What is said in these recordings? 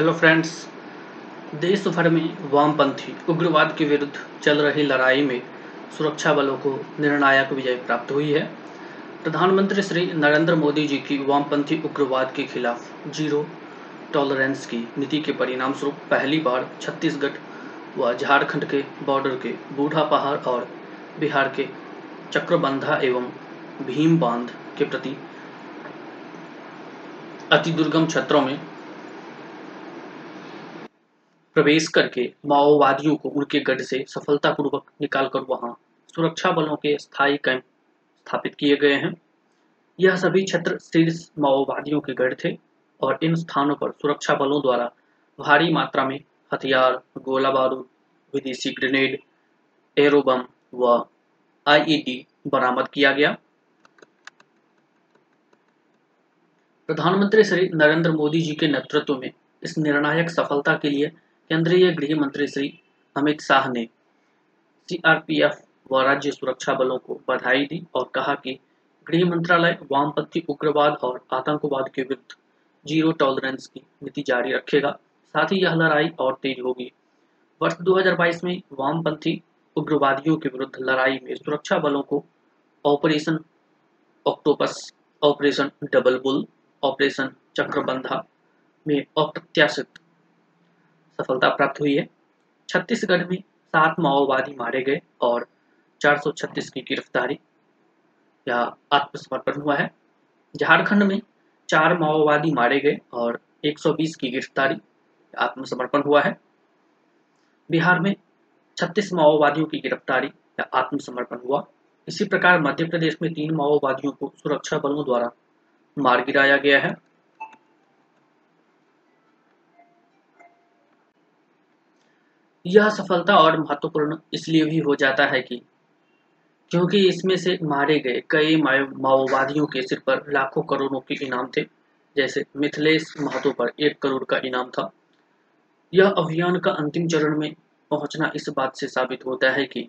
Hello friends देश भर में वामपंथी उग्रवाद के विरुद्ध चल रही लड़ाई में सुरक्षा बलों को निर्णायक विजय प्राप्त हुई है। प्रधानमंत्री श्री नरेंद्र मोदी जी की वामपंथी उग्रवाद के खिलाफ ज़ीरो टॉलरेंस की नीति के परिणाम स्वरूप पहली बार छत्तीसगढ़ व झारखंड के बॉर्डर के बूढ़ा पहाड़ और बिहार के चक्रबंधा एवं भीम बाँध के प्रति अति दुर्गम क्षेत्रों में प्रवेश करके माओवादियों को उनके गढ़ से सफलतापूर्वक निकालकर वहाँ सुरक्षा बलों के स्थायी कैंप स्थापित किए गए हैं। यह सभी क्षेत्र शीर्ष माओवादियों के गढ़ थे और इन स्थानों पर सुरक्षा बलों द्वारा भारी मात्रा में हथियार, गोला बारूद, विदेशी ग्रेनेड, एरोबम व आईईडी बरामद किया गया। प्रधानमंत्री श्री नरेंद्र मोदी जी के नेतृत्व में इस निर्णायक सफलता के लिए केंद्रीय गृह मंत्री श्री अमित शाह ने सीआरपीएफ व राज्य सुरक्षा बलों को बधाई दी और कहा कि गृह मंत्रालय वामपंथी उग्रवाद और आतंकवाद के विरुद्ध ज़ीरो टॉलरेंस की नीति जारी रखेगा। साथ ही यह लड़ाई और तेज होगी। वर्ष 2022 में वामपंथी उग्रवादियों के विरुद्ध लड़ाई में सुरक्षा बलों को Operation Octopus, Operation Double Bull, Operation Chakrabandha में अप्रत्याशित सफलता प्राप्त हुई है। छत्तीसगढ़ में सात माओवादी मारे गए और 436 की गिरफ्तारी या आत्मसमर्पण हुआ है। झारखंड में चार माओवादी मारे गए और 120 की गिरफ्तारी, आत्मसमर्पण हुआ है। बिहार में 36 माओवादियों की गिरफ्तारी या आत्मसमर्पण हुआ। इसी प्रकार मध्य प्रदेश में तीन माओवादियों को सुरक्षा बलों द्वारा मार गिराया गया है। यह सफलता और महत्वपूर्ण इसलिए भी हो जाता है कि क्योंकि इसमें से मारे गए कई माओवादियों के सिर पर लाखों करोड़ों के इनाम थे। जैसे मिथिलेश महतो पर एक करोड़ का इनाम था। यह अभियान का अंतिम चरण में पहुँचना इस बात से साबित होता है कि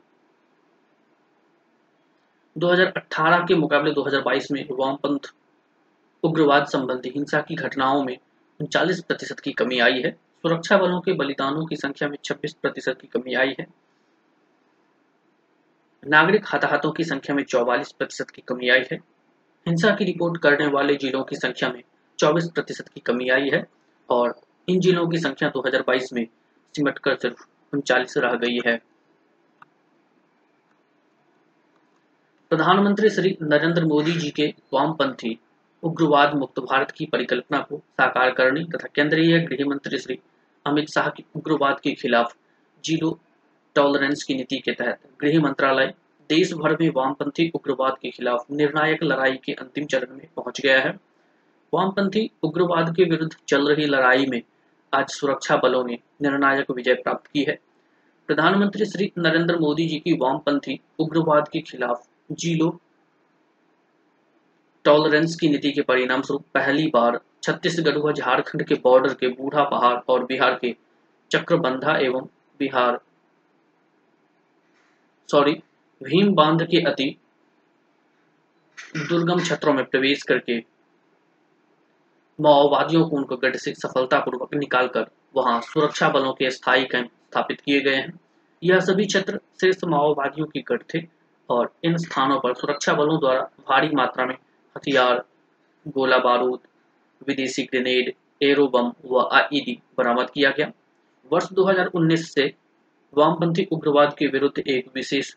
2018 के मुकाबले 2022 में वामपंथ उग्रवाद संबंधी हिंसा की घटनाओं में उनचालीस प्रतिशत की कमी आई है। सुरक्षा बलों के बलिदानों की संख्या में 26 प्रतिशत की कमी आई है। नागरिक हताहतों की संख्या में 44 प्रतिशत की कमी आई है। हिंसा की रिपोर्ट करने वाले जिलों की संख्या में 24 प्रतिशत की कमी आई है और इन जिलों की संख्या 2022 में सिमटकर सिर्फ़ उनचालीस रह गई है। प्रधानमंत्री श्री नरेंद्र मोदी जी के वामपंथी उग्रवाद मुक्त भारत की परिकल्पना को साकार करने तथा केंद्रीय गृह मंत्री श्री अमित शाह की उग्रवाद के खिलाफ ज़ीरो टॉलरेंस की नीति के तहत गृह मंत्रालय देश भर में वामपंथी उग्रवाद के खिलाफ निर्णायक लड़ाई के अंतिम चरण में पहुँच गया है। वामपंथी उग्रवाद के विरुद्ध चल रही लड़ाई में आज सुरक्षा बलों ने निर्णायक विजय प्राप्त की है। प्रधानमंत्री श्री नरेंद्र मोदी जी की वामपंथी उग्रवाद के खिलाफ ज़ीरो टॉलरेंस की नीति के परिणाम स्वरूप पहली बार छत्तीसगढ़ व झारखंड के बॉर्डर के बूढ़ा पहाड़ और बिहार के चक्रबंधा एवं बिहार, सॉरी, भीम बाँध के अति दुर्गम क्षेत्रों में प्रवेश करके माओवादियों को उनको गढ़ से सफलतापूर्वक निकालकर वहाँ सुरक्षा बलों के स्थायी कैंप स्थापित किए गए हैं। यह सभी क्षेत्र शीर्ष माओवादियों की गढ़ थे और इन स्थानों पर सुरक्षा बलों द्वारा भारी मात्रा में हथियार, गोला बारूद, विदेशी ग्रेनेड, एरोबम व आईडी बरामद किया गया। वर्ष 2019 से वामपंथी उग्रवाद के विरुद्ध एक विशेष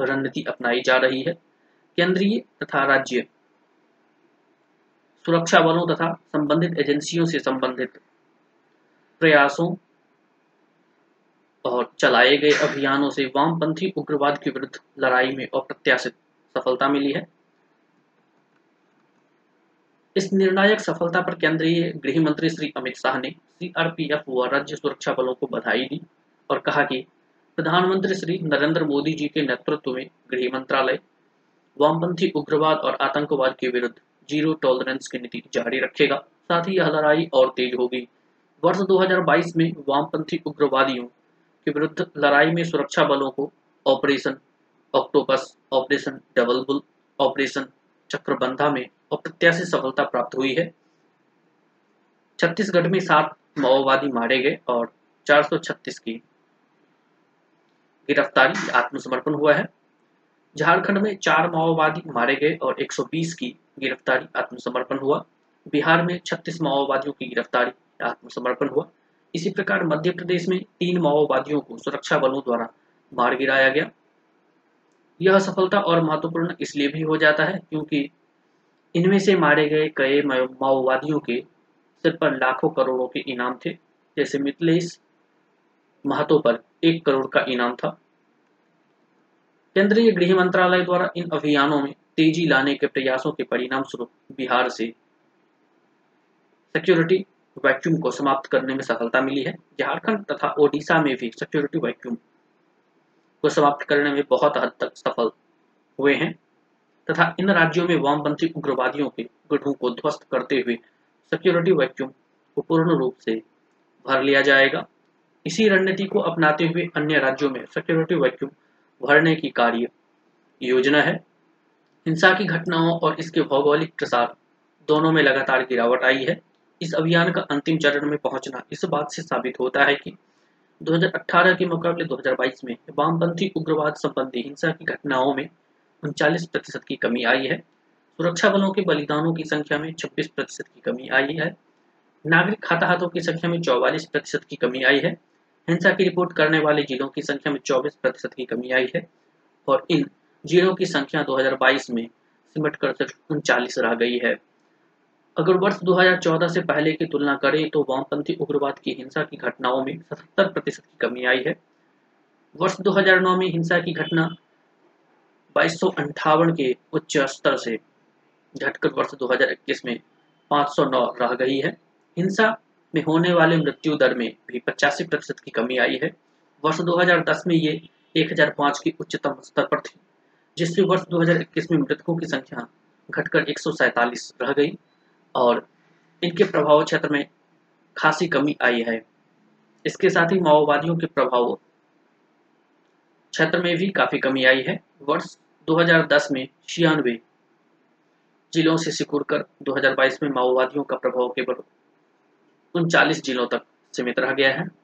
रणनीति अपनाई जा रही है। केंद्रीय तथा राज्य सुरक्षा बलों तथा संबंधित एजेंसियों से संबंधित प्रयासों और चलाए गए अभियानों से वामपंथी उग्रवाद के विरुद्ध लड़ाई में अप्रत्याशित सफलता मिली है। इस निर्णायक सफलता पर केंद्रीय गृह मंत्री श्री अमित शाह ने सीआरपीएफ व राज्य सुरक्षा बलों को बधाई दी और कहा कि प्रधानमंत्री श्री नरेंद्र मोदी जी के नेतृत्व में गृह मंत्रालय, वामपंथी उग्रवाद और आतंकवाद के विरुद्ध ज़ीरो टॉलरेंस की नीति जारी रखेगा। साथ ही यह लड़ाई और तेज होगी। वर्ष 2022 में वामपंथी उग्रवादियों के विरुद्ध लड़ाई में सुरक्षा बलों को Operation Octopus, Operation Double Bull, Operation Chakrabandha में अप्रत्याशित सफलता प्राप्त हुई है। छत्तीसगढ़ में सात माओवादी मारे गए और 436 की गिरफ्तारी आत्मसमर्पण हुआ है। झारखंड में चार माओवादी मारे गए और 120 की गिरफ्तारी आत्मसमर्पण हुआ। बिहार में 36 माओवादियों की गिरफ्तारी आत्मसमर्पण हुआ। इसी प्रकार मध्य प्रदेश में तीन माओवादियों को सुरक्षा बलों द्वारा मार गिराया गया। यह सफलता और महत्वपूर्ण इसलिए भी हो जाता है क्योंकि इनमें से मारे गए कई माओवादियों के सिर पर लाखों करोड़ों के इनाम थे। जैसे मिथिलेश महतो पर एक करोड़ का इनाम था। केंद्रीय गृह मंत्रालय द्वारा इन अभियानों में तेज़ी लाने के प्रयासों के परिणाम स्वरूप बिहार से सिक्योरिटी वैक्यूम को समाप्त करने में सफलता मिली है। झारखंड तथा ओडिशा में भी सिक्योरिटी वैक्यूम को समाप्त करने में बहुत हद तक सफल हुए हैं। तथा इन राज्यों में वामपंथी उग्रवादियों के गढ़ों को ध्वस्त करते हुए सिक्योरिटी वैक्यूम को पूर्ण रूप से भर लिया जाएगा। इसी रणनीति को अपनाते हुए अन्य राज्यों में सिक्योरिटी वैक्यूम भरने की कार्य योजना है। हिंसा की घटनाओं और इसके भौगोलिक प्रसार दोनों में लगातार गिरावट आई है। इस अभियान का अंतिम चरण में पहुँचना इस बात से साबित होता है कि 2018 के मुकाबले 2022 में वामपंथी उग्रवाद संबंधी हिंसा की घटनाओं में उनचालीस प्रतिशत की कमी आई है। सुरक्षा बलों के बलिदानों की संख्या में 26 प्रतिशत की कमी आई है। नागरिक हताहतों की संख्या में चौवालीस प्रतिशत की कमी आई है। हिंसा की रिपोर्ट करने वाले जिलों की संख्या में 24 प्रतिशत की कमी आई है और इन जिलों की संख्या 2022 में सिमट कर सिर्फ़ उनचालीस रह गई है। अगर वर्ष 2014 से पहले की तुलना करें तो वामपंथी उग्रवाद की हिंसा की घटनाओं में 77 प्रतिशत की कमी आई है। वर्ष 2009 में हिंसा की घटना बाईस के उच्च स्तर से घटकर वर्ष 2021 में 509 रह गई है। हिंसा में होने वाले मृत्यु दर में भी पचासी प्रतिशत की कमी आई है। वर्ष 2010 में ये 1005 की उच्चतम स्तर पर थी, जिससे वर्ष 2021 में मृतकों की संख्या घटकर एक रह गई। और इनके प्रभाव क्षेत्र में खासी कमी आई है। इसके साथ ही माओवादियों के प्रभाव क्षेत्र में भी काफ़ी कमी आई है। वर्ष 2010 में छियानवे जिलों से सिकुड़ कर 2022 में माओवादियों का प्रभाव केवल उनचालीस जिलों तक सीमित रह गया है।